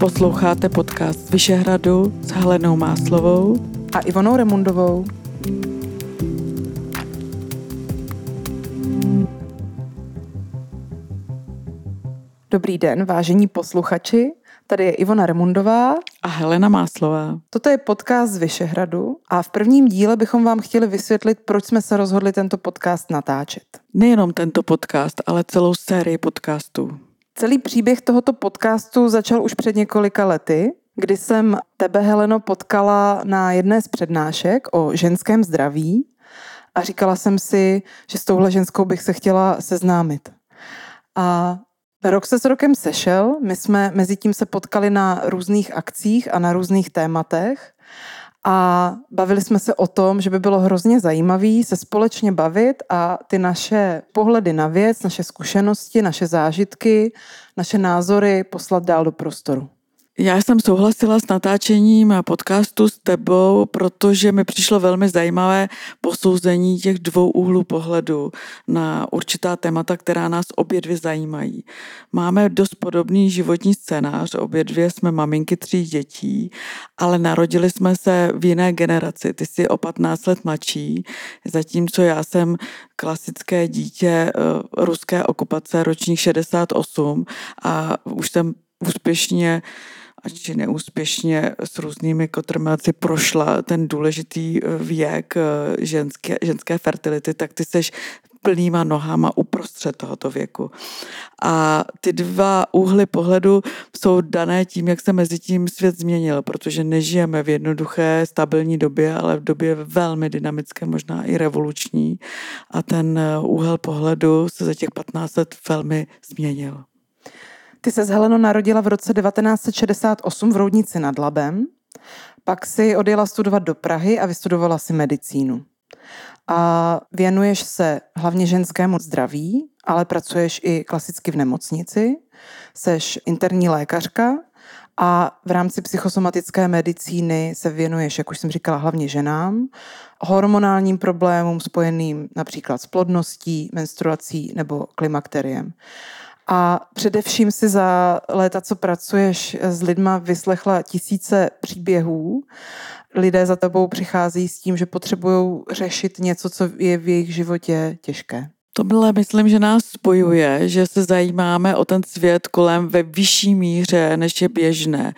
Posloucháte podcast z Vyšehradu s Helenou Máslovou a Ivonou Remundovou. Dobrý den, vážení posluchači. Tady je Ivona Remundová a Helena Máslová. Toto je podcast z Vyšehradu a v prvním díle bychom vám chtěli vysvětlit, proč jsme se rozhodli tento podcast natáčet. Nejenom tento podcast, ale celou sérii podcastů. Celý příběh tohoto podcastu začal už před několika lety, kdy jsem tebe, Heleno, potkala na jedné z přednášek o ženském zdraví a říkala jsem si, že s touhle ženskou bych se chtěla seznámit. A Rok se s rokem sešel, my jsme mezi tím se potkali na různých akcích a na různých tématech a bavili jsme se o tom, že by bylo hrozně zajímavé se společně bavit a ty naše pohledy na věc, naše zkušenosti, naše zážitky, naše názory poslat dál do prostoru. Já jsem souhlasila s natáčením podcastu s tebou, protože mi přišlo velmi zajímavé posouzení těch dvou úhlů pohledu na určitá témata, která nás obě dvě zajímají. Máme dost podobný životní scénář, obě dvě jsme maminky tří dětí, ale narodili jsme se v jiné generaci. Ty jsi o 15 let mladší, zatímco já jsem klasické dítě eh, ruské okupace ročník 68 a už jsem úspěšně ať neúspěšně s různými kotrmelci prošla ten důležitý eh, věk eh, ženské, ženské fertility, tak ty seš plnýma nohama uprostřed tohoto věku. A ty dva úhly pohledu jsou dané tím, jak se mezi tím svět změnil, protože nežijeme v jednoduché, stabilní době, ale v době velmi dynamické, možná i revoluční. A ten eh, úhel pohledu se za těch 15 let velmi změnil. Ty se s Helenou narodila v roce 1968 v Roudnici nad Labem, pak si odjela studovat do Prahy a vystudovala si medicínu. A věnuješ se hlavně ženskému zdraví, ale pracuješ i klasicky v nemocnici, seš interní lékařka a v rámci psychosomatické medicíny se věnuješ, jak už jsem říkala, hlavně ženám, hormonálním problémům spojeným například s plodností, menstruací nebo klimakteriem. A především si za léta, co pracuješ s lidma, vyslechla tisíce příběhů. Lidé za tebou přichází s tím, že potřebují řešit něco, co je v jejich životě těžké. To bylo, myslím, že nás spojuje, že se zajímáme o ten svět kolem ve vyšší míře, než je běžné.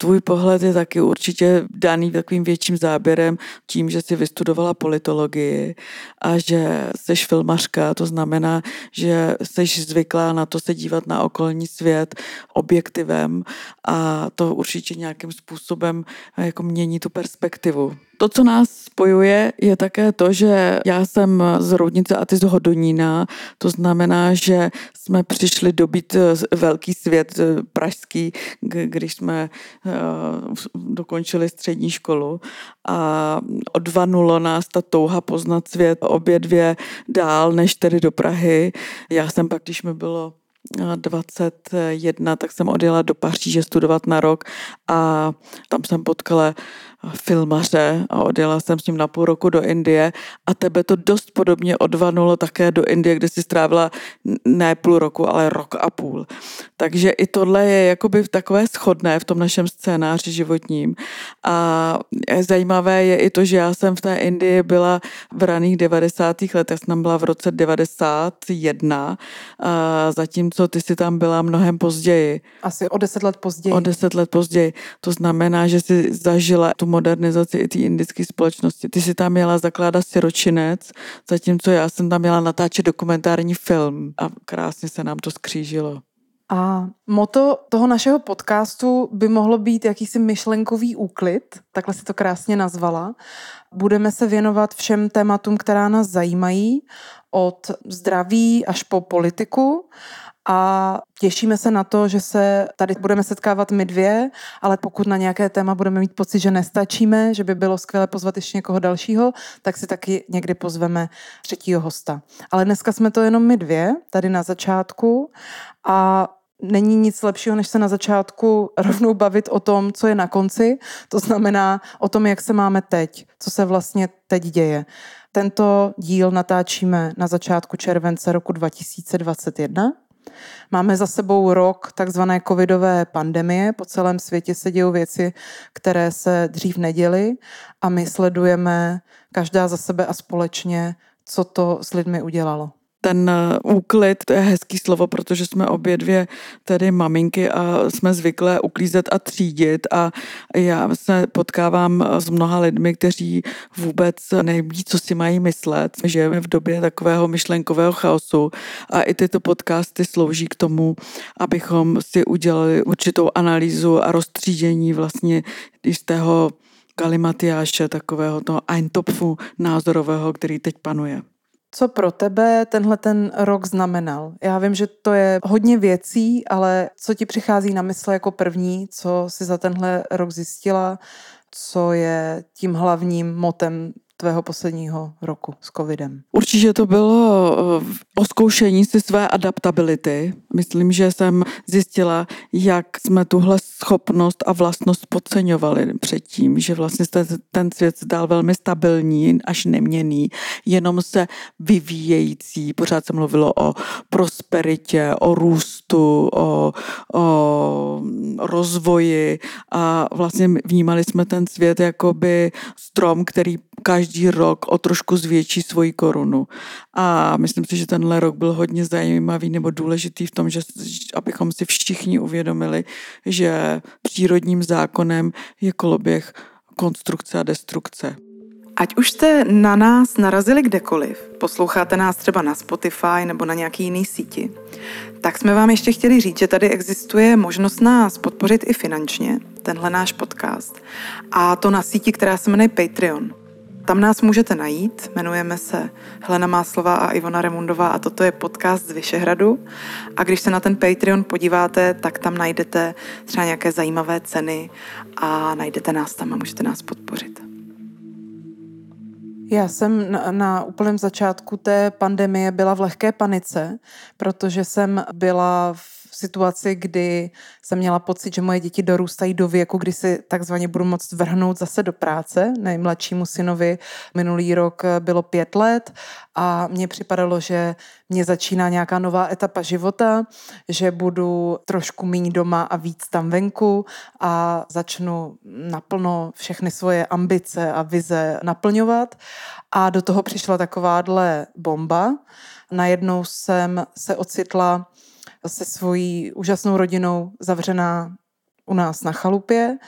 Tvůj pohled je taky určitě daný takovým větším záběrem tím, že jsi vystudovala politologii a že jsi filmařka, to znamená, že jsi zvyklá na to se dívat na okolní svět objektivem a to určitě nějakým způsobem jako mění tu perspektivu. To, co nás spojuje, je také to, že já jsem z Roudnice a ty z Hodonína. To znamená, že jsme přišli dobít eh, velký svět eh, pražský, když jsme eh, dokončili střední školu a odvanulo nás ta touha poznat svět obě dvě dál než tedy do Prahy. Já jsem pak, když mi bylo 21, tak jsem odjela do Paříže studovat na rok a tam jsem potkala filmaře a odjela jsem s ním na půl roku do Indie a tebe to dost podobně odvanulo také do Indie, kde si strávila ne půl roku, ale rok a půl. Takže i tohle je jakoby takové schodné v tom našem scénáři životním. A zajímavé je i to, že já jsem v té Indii byla v raných 90. letech, jsem byla v roce 91, a zatímco ty si tam byla mnohem později. Asi o deset let později. O deset let později. To znamená, že si zažila tu modernizaci i té indické společnosti. Ty si tam měla zakládat siročinec, zatímco já jsem tam měla natáčet dokumentární film a krásně se nám to skřížilo. A moto toho našeho podcastu by mohlo být jakýsi myšlenkový úklid, takhle si to krásně nazvala. Budeme se věnovat všem tématům, která nás zajímají, od zdraví až po politiku a těšíme se na to, že se tady budeme setkávat my dvě, ale pokud na nějaké téma budeme mít pocit, že nestačíme, že by bylo skvělé pozvat ještě někoho dalšího, tak si taky někdy pozveme třetího hosta. Ale dneska jsme to jenom my dvě, tady na začátku a není nic lepšího, než se na začátku rovnou bavit o tom, co je na konci, to znamená o tom, jak se máme teď, co se vlastně teď děje. Tento díl natáčíme na začátku července roku 2021 Máme za sebou rok takzvané covidové pandemie. Po celém světě se dějí věci, které se dřív neděly a my sledujeme každá za sebe a společně, co to s lidmi udělalo ten eh, úklid, to je hezký slovo, protože jsme obě dvě tedy maminky a jsme zvyklé uklízet a třídit a já se potkávám s mnoha lidmi, kteří vůbec neví, co si mají myslet. Žijeme v době takového myšlenkového chaosu a i tyto podcasty slouží k tomu, abychom si udělali určitou analýzu a rozstřídění vlastně jistého galimatiáše, takového toho eintopfu názorového, který teď panuje. Co pro tebe tenhle ten rok znamenal? Já vím, že to je hodně věcí, ale co ti přichází na mysl jako první, co si za tenhle rok zjistila, co je tím hlavním motem tvého posledního roku s covidem? Určitě to bylo eh, o zkoušení si své adaptability. Myslím, že jsem zjistila, jak jsme tuhle schopnost a vlastnost podceňovali předtím, že vlastně ten svět dal velmi stabilní, až neměný, jenom se vyvíjející. Pořád se mluvilo o prosperitě, o růstu, o, o rozvoji a vlastně vnímali jsme ten svět jako by strom, který každý rok o trošku zvětší svoji korunu. A myslím si, že tenhle rok byl hodně zajímavý nebo důležitý v tom, že abychom si všichni uvědomili, že přírodním zákonem je koloběh konstrukce a destrukce. Ať už jste na nás narazili kdekoliv, posloucháte nás třeba na Spotify nebo na nějaký jiný síti, tak jsme vám ještě chtěli říct, že tady existuje možnost nás podpořit i finančně, tenhle náš podcast. A to na síti, která se jmenuje Patreon. Tam nás můžete najít, jmenujeme se Helena Máslová a Ivona Remundová a toto je podcast z Vyšehradu. A když se na ten Patreon podíváte, tak tam najdete třeba nějaké zajímavé ceny a najdete nás tam a můžete nás podpořit. Já jsem na, na úplném začátku té pandemie byla v lehké panice, protože jsem byla v situaci, kdy jsem měla pocit, že moje děti dorůstají do věku, kdy si takzvaně budu moct vrhnout zase do práce. Nejmladšímu synovi minulý rok bylo pět let a mně připadalo, že mě začíná nějaká nová etapa života, že budu trošku méně doma a víc tam venku a začnu naplno všechny svoje ambice a vize naplňovat. A do toho přišla takováhle bomba. Najednou jsem se ocitla se svojí úžasnou rodinou zavřená u nás na chalupě.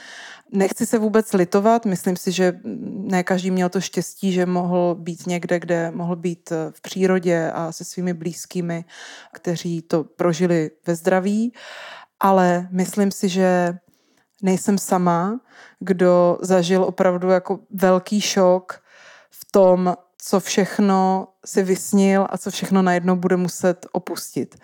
Nechci se vůbec litovat, myslím si, že ne každý měl to štěstí, že mohl být někde, kde mohl být v přírodě a se svými blízkými, kteří to prožili ve zdraví, ale myslím si, že nejsem sama, kdo zažil opravdu jako velký šok v tom, co všechno si vysnil a co všechno najednou bude muset opustit.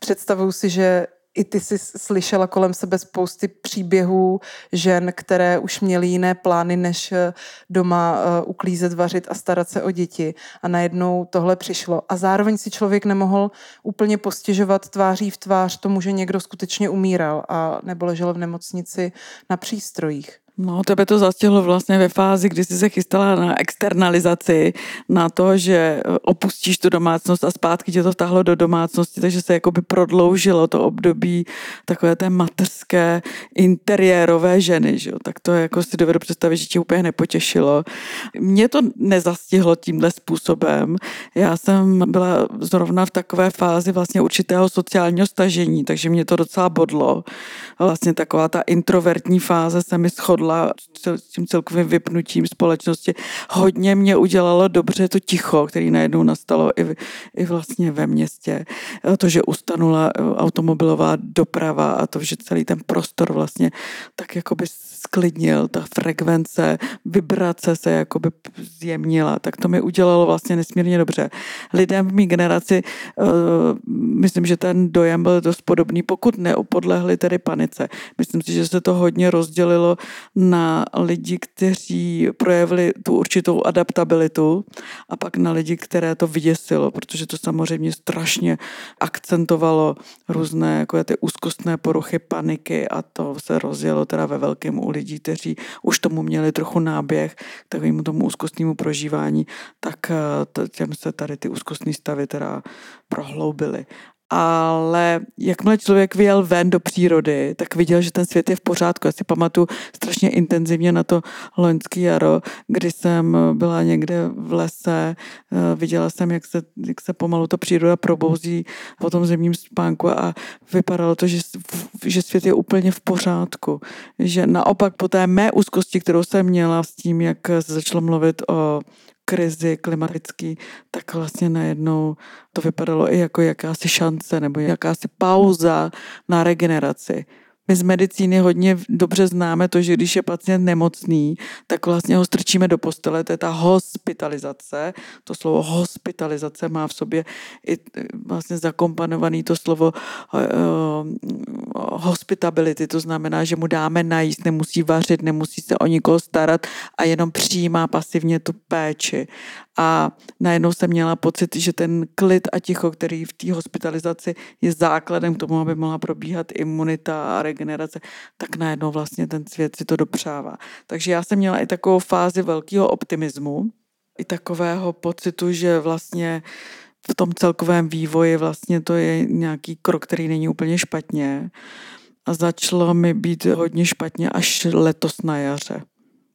Představuju si, že i ty jsi slyšela kolem sebe spousty příběhů žen, které už měly jiné plány, než eh, doma eh, uklízet, vařit a starat se o děti. A najednou tohle přišlo. A zároveň si člověk nemohl úplně postěžovat tváří v tvář tomu, že někdo skutečně umíral a nebo ležel v nemocnici na přístrojích. No, tebe to zastihlo vlastně ve fázi, kdy jsi se chystala na externalizaci, na to, že eh, opustíš tu domácnost a zpátky tě to vtahlo do domácnosti, takže se jakoby prodloužilo to období takové té mateřské interiérové ženy, že jo? tak to jako si dovedu představit, že tě úplně nepotěšilo. Mě to nezastihlo tímhle způsobem. Já jsem byla zrovna v takové fázi vlastně určitého sociálního stažení, takže mě to docela bodlo. Vlastně taková ta introvertní fáze se mi shodla shodla s tím celkovým vypnutím společnosti. Hodně mě udělalo dobře to ticho, který najednou nastalo i, i vlastně ve městě. To, že ustanula automobilová doprava a to, že celý ten prostor vlastně tak jakoby sklidnil, ta frekvence, vibrace se jakoby zjemnila, tak to mi udělalo vlastně nesmírně dobře. Lidem v mý generaci, uh, myslím, že ten dojem byl dost podobný, pokud neupodlehli tedy panice. Myslím si, že se to hodně rozdělilo na lidi, kteří projevili tu určitou adaptabilitu a pak na lidi, které to vyděsilo, protože to samozřejmě strašně akcentovalo různé jako ty úzkostné poruchy paniky a to se rozjelo teda ve velkém u lidí, kteří už tomu měli trochu náběh k takovému tomu úzkostnému prožívání, tak eh, těm se tady ty úzkostní stavy teda prohloubily. Ale jakmile člověk vyjel ven do přírody, tak viděl, že ten svět je v pořádku. Já si pamatuju strašně intenzivně na to loňský jaro, kdy jsem byla někde v lese, eh, viděla jsem, jak se, jak se pomalu ta příroda probouzí po tom zimním spánku a vypadalo to, že, že svět je úplně v pořádku. Že naopak po té mé úzkosti, kterou jsem měla s tím, jak se začalo mluvit o krizi klimatický, tak vlastně najednou to vypadalo i jako jakási šance nebo jakási pauza na regeneraci. My z medicíny hodně dobře známe to, že když je pacient nemocný, tak vlastně ho strčíme do postele, to je ta hospitalizace. To slovo hospitalizace má v sobě i vlastně zakompanovaný to slovo uh, hospitability, to znamená, že mu dáme najíst, nemusí vařit, nemusí se o nikoho starat a jenom přijímá pasivně tu péči. A najednou jsem měla pocit, že ten klid a ticho, který v té hospitalizaci je základem k tomu, aby mohla probíhat imunita a regenerace, tak najednou vlastně ten svět si to dopřává. Takže já jsem měla i takovou fázi velkého optimismu, i takového pocitu, že vlastně v tom celkovém vývoji vlastně to je nějaký krok, který není úplně špatně. A začalo mi být hodně špatně až letos na jaře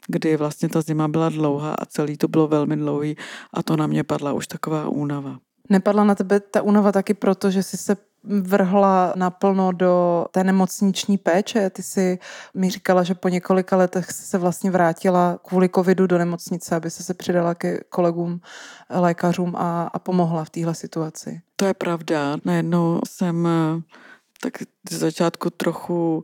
kdy vlastně ta zima byla dlouhá a celý to bylo velmi dlouhý a to na mě padla už taková únava. Nepadla na tebe ta únava taky proto, že jsi se vrhla naplno do té nemocniční péče. Ty si mi říkala, že po několika letech se vlastně vrátila kvůli covidu do nemocnice, aby se se přidala ke kolegům lékařům a, a pomohla v téhle situaci. To je pravda. Najednou jsem tak z začátku trochu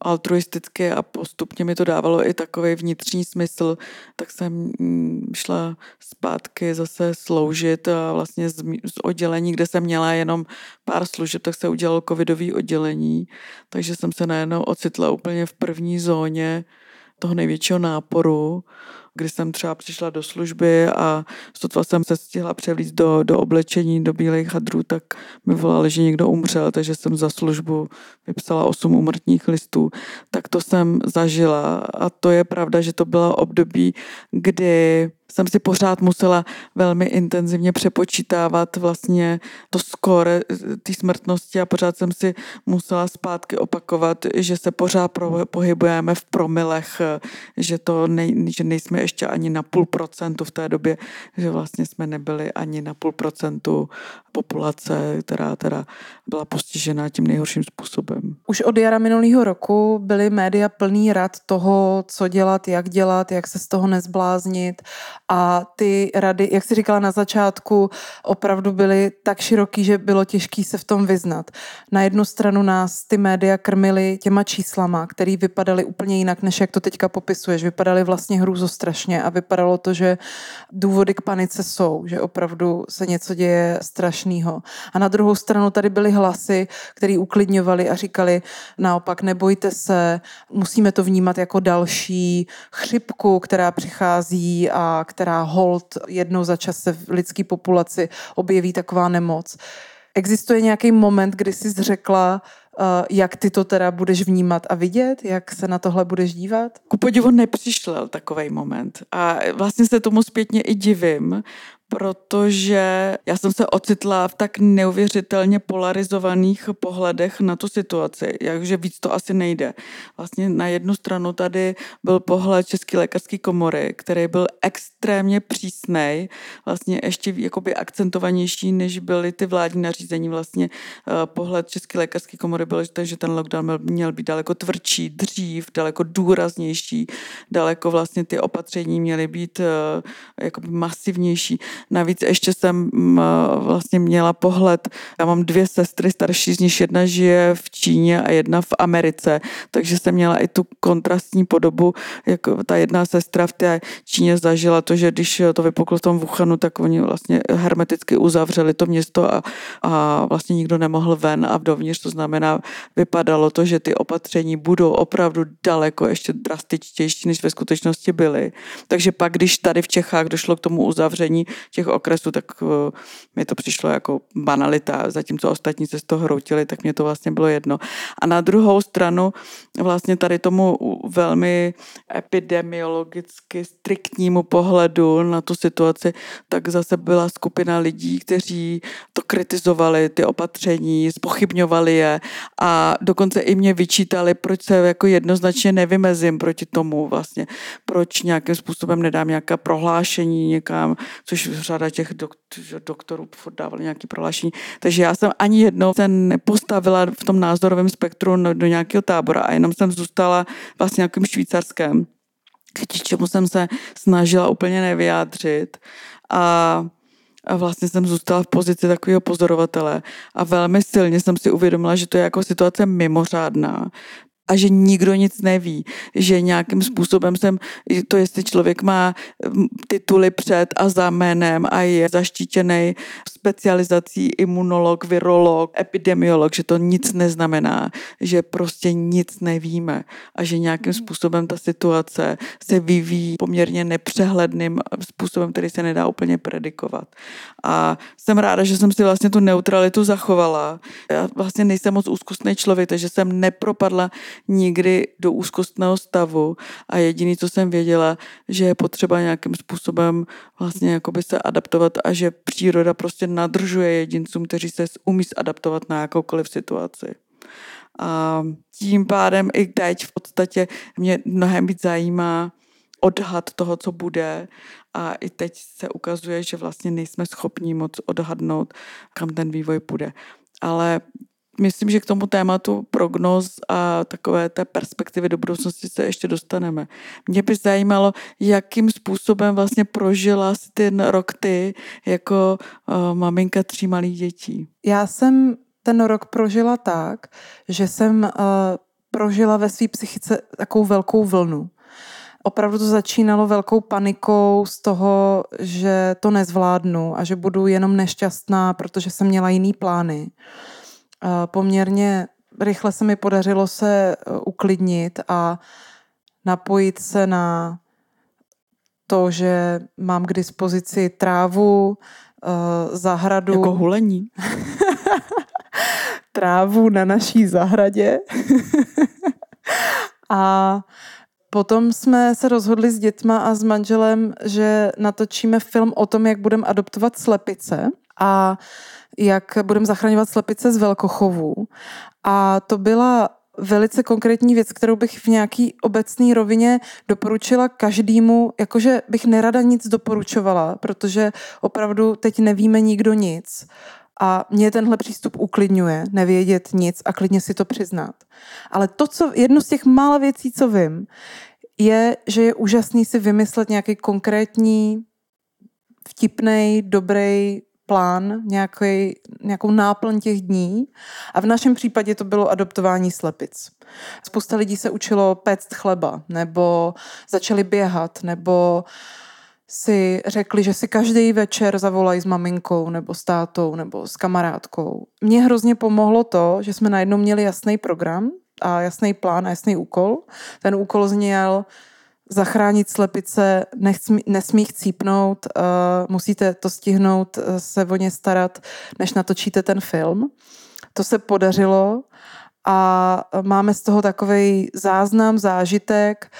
altruisticky a postupně mi to dávalo i takový vnitřní smysl, tak jsem mm, šla zpátky zase sloužit a vlastně z, z oddělení, kde jsem měla jenom pár služeb, tak se udělalo covidové oddělení, takže jsem se najednou ocitla úplně v první zóně toho největšího náporu kdy jsem třeba přišla do služby a sotva jsem se stihla převlít do, do oblečení, do bílých hadrů, tak mi volali, že někdo umřel, takže jsem za službu vypsala osm umrtních listů. Tak to jsem zažila a to je pravda, že to bylo období, kdy jsem si pořád musela velmi intenzivně přepočítávat vlastně to skóre eh, té smrtnosti a pořád jsem si musela zpátky opakovat, že se pořád pohybujeme v promilech, eh, že to nej, že nejsme ještě ani na půl procentu v té době, že vlastně jsme nebyli ani na půl procentu populace, která teda byla postižená tím nejhorším způsobem. Už od jara minulého roku byly média plný rad toho, co dělat, jak dělat, jak se z toho nezbláznit a ty rady, jak jsi říkala na začátku, opravdu byly tak široký, že bylo těžké se v tom vyznat. Na jednu stranu nás ty média krmily těma číslama, které vypadaly úplně jinak, než jak to teďka popisuješ. Vypadaly vlastně hrůzostrašně a vypadalo to, že důvody k panice jsou, že opravdu se něco děje strašného. A na druhou stranu tady byly hlasy, které uklidňovali a říkali naopak nebojte se, musíme to vnímat jako další chřipku, která přichází a která hold jednou za čas se v lidské populaci objeví taková nemoc. Existuje nějaký moment, kdy jsi řekla, uh, jak ty to teda budeš vnímat a vidět, jak se na tohle budeš dívat? Ku podivu nepřišel takový moment. A vlastně se tomu zpětně i divím, protože já jsem se ocitla v tak neuvěřitelně polarizovaných pohledech na tu situaci, jakže víc to asi nejde. Vlastně na jednu stranu tady byl pohled České lékařské komory, který byl extrémně přísnej, vlastně ještě jakoby akcentovanější, než byly ty vládní nařízení. Vlastně eh, pohled České lékařské komory byl, že ten lockdown měl být daleko tvrdší, dřív, daleko důraznější, daleko vlastně ty opatření měly být eh, jakoby masivnější. Navíc ještě jsem mm, vlastně měla pohled, já mám dvě sestry starší, z nich jedna žije v Číně a jedna v Americe, takže jsem měla i tu kontrastní podobu, jako ta jedna sestra v té Číně zažila to, že když to vypuklo v tom Wuhanu, tak oni vlastně hermeticky uzavřeli to město a, a vlastně nikdo nemohl ven a dovnitř, to znamená vypadalo to, že ty opatření budou opravdu daleko ještě drastičtější, než ve skutečnosti byly. Takže pak, když tady v Čechách došlo k tomu uzavření těch okresů, tak uh, mi to přišlo jako banalita, zatímco ostatní se z toho hroutili, tak mě to vlastně bylo jedno. A na druhou stranu vlastně tady tomu velmi epidemiologicky striktnímu pohledu na tu situaci, tak zase byla skupina lidí, kteří to kritizovali, ty opatření, spochybňovali je. A dokonce i mě vyčítali, proč se jako jednoznačně nevymezím proti tomu vlastně, proč nějakým způsobem nedám nějaká prohlášení někam, což řada těch doktorů dávali nějaké prohlášení. Takže já jsem ani jednou se nepostavila v tom názorovém spektru do nějakého tábora a jenom jsem zůstala vlastně nějakým švýcarském, k čemu jsem se snažila úplně nevyjádřit. A a vlastně jsem zůstala v pozici takového pozorovatele a velmi silně jsem si uvědomila, že to je jako situace mimořádná, a že nikdo nic neví, že nějakým způsobem jsem, to jestli člověk má tituly před a za jménem a je zaštítěný specializací imunolog, virolog, epidemiolog, že to nic neznamená, že prostě nic nevíme a že nějakým způsobem ta situace se vyvíjí poměrně nepřehledným způsobem, který se nedá úplně predikovat. A jsem ráda, že jsem si vlastně tu neutralitu zachovala. Já vlastně nejsem moc úzkostný člověk, takže jsem nepropadla nikdy do úzkostného stavu a jediný, co jsem věděla, že je potřeba nějakým způsobem vlastně jakoby se adaptovat a že příroda prostě nadržuje jedincům, kteří se umí adaptovat na jakoukoliv situaci. A tím pádem i teď v podstatě mě mnohem víc zajímá odhad toho, co bude a i teď se ukazuje, že vlastně nejsme schopni moc odhadnout, kam ten vývoj půjde. Ale myslím, že k tomu tématu prognoz a takové té perspektivy do budoucnosti se ještě dostaneme. Mě by zajímalo, jakým způsobem vlastně prožila si ten rok ty jako uh, maminka tří malých dětí. Já jsem ten rok prožila tak, že jsem uh, prožila ve své psychice takovou velkou vlnu. Opravdu to začínalo velkou panikou z toho, že to nezvládnu a že budu jenom nešťastná, protože jsem měla jiný plány poměrně rychle se mi podařilo se e, uklidnit a napojit se na to, že mám k dispozici trávu, e, zahradu. Jako hulení. trávu na naší zahradě. a potom jsme se rozhodli s dětma a s manželem, že natočíme film o tom, jak budeme adoptovat slepice. A jak budeme zachraňovat slepice z velkochovů. A to byla velice konkrétní věc, kterou bych v nějaký obecný rovině doporučila každému, jakože bych nerada nic doporučovala, protože opravdu teď nevíme nikdo nic. A mě tenhle přístup uklidňuje, nevědět nic a klidně si to přiznat. Ale to, co, jednu z těch mála věcí, co vím, je, že je úžasný si vymyslet nějaký konkrétní, vtipný, dobrý plán, nějaký, nějakou náplň těch dní. A v našem případě to bylo adoptování slepic. Spousta lidí se učilo péct chleba, nebo začali běhat, nebo si řekli, že si každý večer zavolají s maminkou, nebo s tátou, nebo s kamarádkou. Mně hrozně pomohlo to, že jsme najednou měli jasný program a jasný plán a jasný úkol. Ten úkol zněl, zachránit slepice, nechcmí, nesmí chcípnout, uh, musíte to stihnout uh, se o ně starat, než natočíte ten film. To se podařilo a máme z toho takový záznam, zážitek,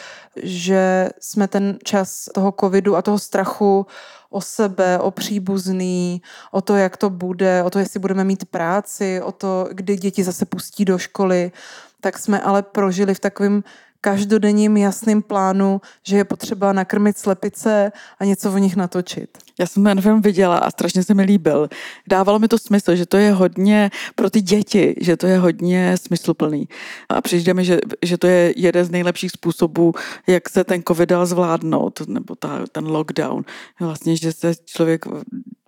že jsme ten čas toho covidu a toho strachu o sebe, o příbuzný, o to, jak to bude, o to, jestli budeme mít práci, o to, kdy děti zase pustí do školy, tak jsme ale prožili v takovém každodenním jasným plánu, že je potřeba nakrmit slepice a něco o nich natočit. Já jsem ten film viděla a strašně se mi líbil. Dávalo mi to smysl, že to je hodně pro ty děti, že to je hodně smysluplný. A přijde mi, že, že to je jeden z nejlepších způsobů, jak se ten covid dal zvládnout, nebo ta, ten lockdown. Vlastně, že se člověk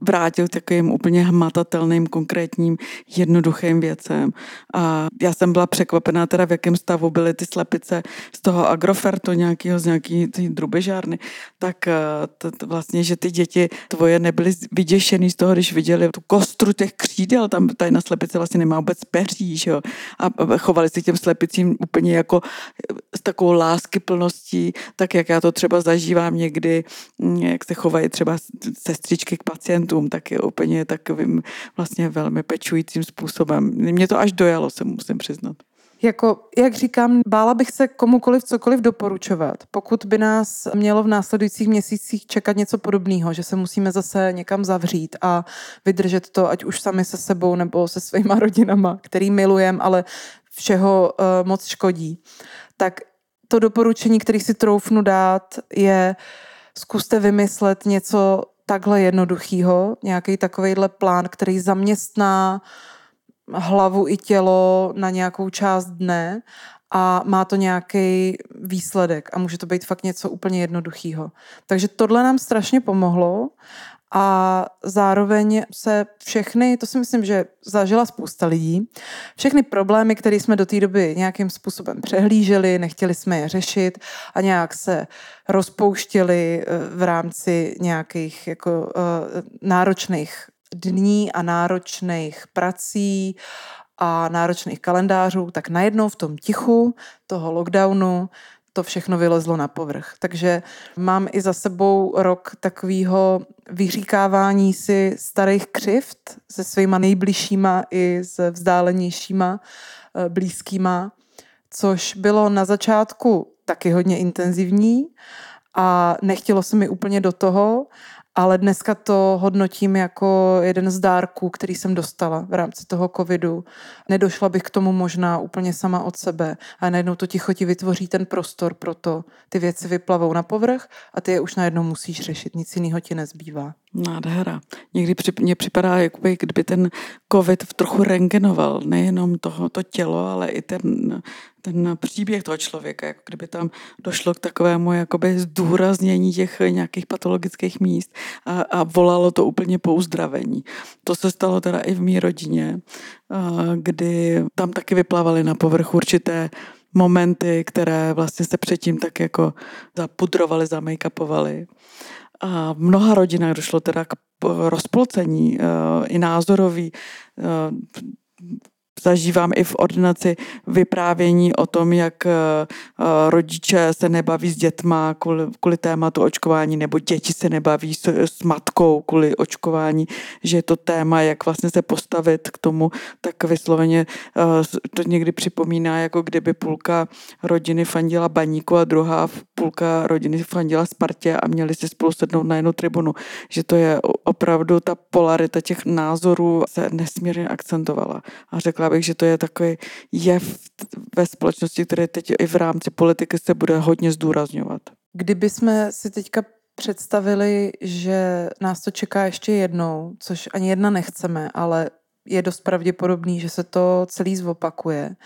vrátil takovým úplně hmatatelným, konkrétním, jednoduchým věcem. A já jsem byla překvapená teda, v jakém stavu byly ty slepice z toho agrofertu nějakého, z nějaký drubežárny, tak eh, to, to vlastně, že ty děti tvoje nebyly vyděšený z toho, když viděli tu kostru těch křídel, tam tady na slepice vlastně nemá vůbec peří, že jo? A chovali se těm slepicím úplně jako s takovou lásky plností, tak jak já to třeba zažívám někdy, mm, jak se chovají třeba sestřičky k pacientům, tak je úplně takovým vlastně velmi pečujícím způsobem. Mě to až dojalo, se musím přiznat. Jako, jak říkám, bála bych se komukoliv cokoliv doporučovat. Pokud by nás mělo v následujících měsících čekat něco podobného, že se musíme zase někam zavřít a vydržet to, ať už sami se sebou nebo se svýma rodinama, který milujem, ale všeho uh, moc škodí, tak to doporučení, který si troufnu dát, je zkuste vymyslet něco takhle jednoduchého, nějaký takovýhle plán, který zaměstná hlavu i tělo na nějakou část dne a má to nějaký výsledek a může to být fakt něco úplně jednoduchého. Takže tohle nám strašně pomohlo a zároveň se všechny, to si myslím, že zažila spousta lidí, všechny problémy, které jsme do té doby nějakým způsobem přehlíželi, nechtěli jsme je řešit a nějak se rozpouštěli eh, v rámci nějakých jako uh, náročných dní a náročných prací a náročných kalendářů, tak najednou v tom tichu toho lockdownu to všechno vylezlo na povrch. Takže mám i za sebou rok takového vyříkávání si starých křivt se svýma nejbližšíma i s vzdálenějšíma eh, blízkýma, což bylo na začátku taky hodně intenzivní a nechtělo se mi úplně do toho, ale dneska to hodnotím jako jeden z dárků, který jsem dostala v rámci toho covidu. Nedošla bych k tomu možná úplně sama od sebe a najednou to ticho ti vytvoří ten prostor pro to. Ty věci vyplavou na povrch a ty je už najednou musíš řešit, nic jiného ti nezbývá. Nádhera. Někdy mně připadá, jakoby, kdyby ten covid trochu rengenoval nejenom toho, to tělo, ale i ten, ten příběh toho člověka, jako kdyby tam došlo k takovému jakoby zdůraznění těch nějakých patologických míst a, a volalo to úplně po uzdravení. To se stalo teda i v mý rodině, kdy tam taky vyplávaly na povrch určité momenty, které vlastně se předtím tak jako zapudrovaly, zamejkapovaly. A v mnoha rodinách došlo teda k rozpolcení i názorový. Zažívám i v ordinaci vyprávění o tom, jak eh, rodiče se nebaví s dětma kvůli, kvůli tématu očkování, nebo děti se nebaví s, s matkou kvůli očkování, že je to téma, jak vlastně se postavit k tomu, tak vysloveně to někdy připomíná, jako kdyby půlka rodiny fandila baníku a druhá půlka rodiny fandila Spartě a měli si spolu sednout na jednu tribunu. Že to je opravdu ta polarita těch názorů se nesmírně akcentovala. A řekla bych, že to je takový jev ve společnosti, který teď i v rámci politiky se bude hodně zdůrazňovat. Kdyby jsme si teďka představili, že nás to čeká ještě jednou, což ani jedna nechceme, ale je dost pravděpodobný, že se to celý zopakuje,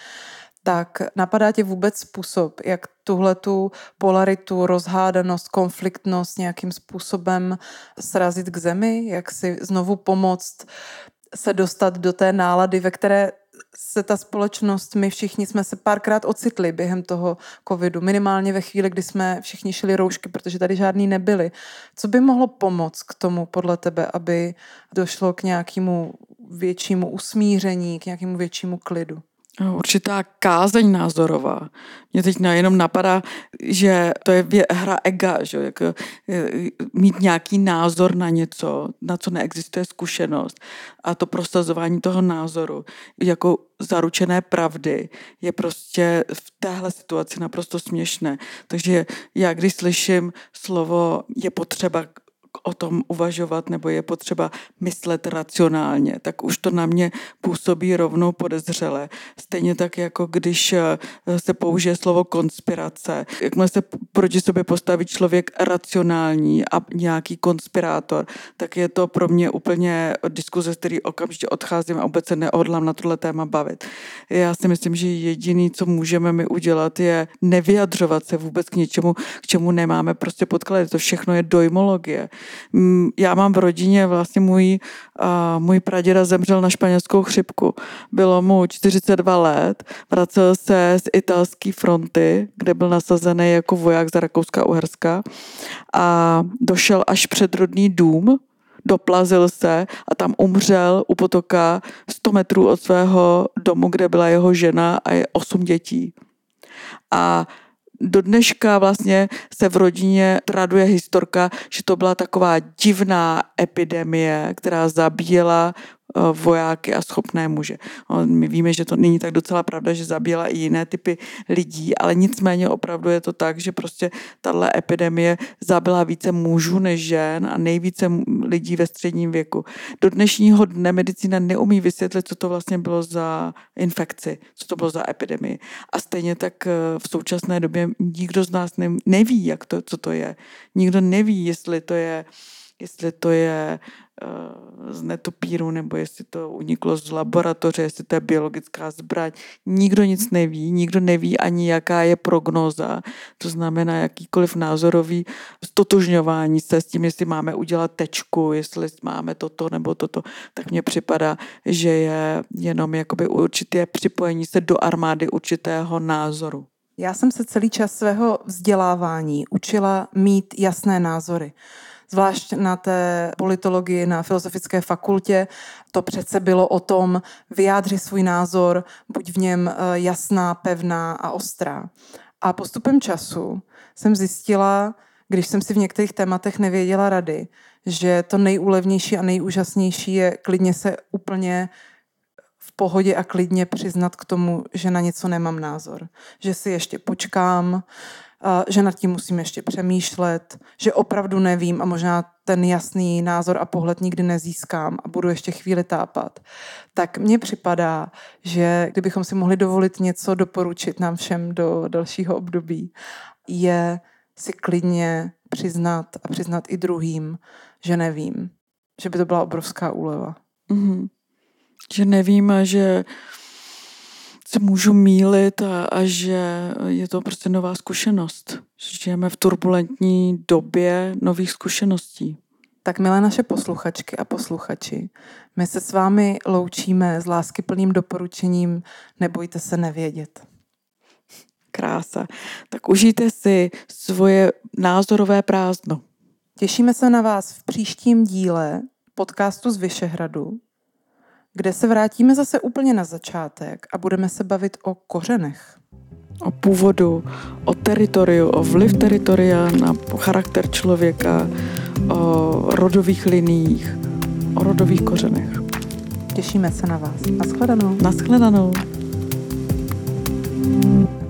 tak napadá tě vůbec způsob, jak tuhle tu polaritu, rozhádanost, konfliktnost nějakým způsobem srazit k zemi, jak si znovu pomoct se dostat do té nálady, ve které se ta společnost, my všichni jsme se párkrát ocitli během toho covidu, minimálně ve chvíli, kdy jsme všichni šili roušky, protože tady žádný nebyly. Co by mohlo pomoct k tomu podle tebe, aby došlo k nějakému většímu usmíření, k nějakému většímu klidu? Určitá kázeň názorová. Mě teď jenom napadá, že to je hra ega, že? Jako, mít nějaký názor na něco, na co neexistuje zkušenost. A to prosazování toho názoru jako zaručené pravdy je prostě v téhle situaci naprosto směšné. Takže já když slyším slovo je potřeba o tom uvažovat nebo je potřeba myslet racionálně, tak už to na mě působí rovnou podezřele. Stejně tak, jako když eh, se použije slovo konspirace. Jakmile se proti sobě postaví člověk racionální a nějaký konspirátor, tak je to pro mě úplně diskuze, z který okamžitě odcházím a vůbec se neodlám na tohle téma bavit. Já si myslím, že jediný, co můžeme my udělat, je nevyjadřovat se vůbec k něčemu, k čemu nemáme prostě podklady. To všechno je dojmologie Já mám v rodině vlastně můj, můj praděda zemřel na španělskou chřipku. Bylo mu 42 let, vracel se z italské fronty, kde byl nasazený jako voják za Rakouska-Uherska a došel až před rodný dům, doplazil se a tam umřel u potoka 100 metrů od svého domu, kde byla jeho žena a je osm dětí. A do dneška vlastně se v rodině traduje historka, že to byla taková divná epidemie, která zabíjela vojáky a schopné muže. My víme, že to není tak docela pravda, že zabíjela i jiné typy lidí, ale nicméně opravdu je to tak, že prostě tahle epidemie zabila více mužů než žen a nejvíce lidí ve středním věku. Do dnešního dne medicína neumí vysvětlit, co to vlastně bylo za infekci, co to bylo za epidemii. A stejně tak eh, v současné době nikdo z nás neví, jak to, co to je. Nikdo neví, jestli to je jestli to je Eh, z netopíru, nebo jestli to uniklo z laboratoře, jestli to je biologická zbraň. Nikdo nic neví, nikdo neví ani, jaká je prognoza. To znamená, jakýkoliv názorový stotožňování se s tím, jestli máme udělat tečku, jestli máme toto nebo toto, tak mně připadá, že je jenom jakoby určité připojení se do armády určitého názoru. Já jsem se celý čas svého vzdělávání učila mít jasné názory zvlášť na té politologii na filozofické fakultě, to přece bylo o tom vyjádřit svůj názor, buď v něm eh, jasná, pevná a ostrá. A postupem času jsem zjistila, když jsem si v některých tématech nevěděla rady, že to nejúlevnější a nejúžasnější je klidně se úplně v pohodě a klidně přiznat k tomu, že na něco nemám názor. Že si ještě počkám, že nad tím musím ještě přemýšlet, že opravdu nevím a možná ten jasný názor a pohled nikdy nezískám a budu ještě chvíli tápat, tak mně připadá, že kdybychom si mohli dovolit něco doporučit nám všem do dalšího období, je si klidně přiznat a přiznat i druhým, že nevím. Že by to byla obrovská úleva. Mm-hmm. Že nevím a že se můžu mílit a, a že je to prostě nová zkušenost. Že žijeme v turbulentní době nových zkušeností. Tak milé naše posluchačky a posluchači, my se s vámi loučíme s láskyplným doporučením Nebojte se nevědět. Krása. Tak užijte si svoje názorové prázdno. Těšíme se na vás v příštím díle podcastu z Vyšehradu, kde se vrátíme zase úplně na začátek a budeme se bavit o kořenech. O původu, o teritoriu, o vliv teritoria na charakter člověka, o rodových liních, o rodových kořenech. Těšíme se na vás. Naschledanou. Naschledanou. thank you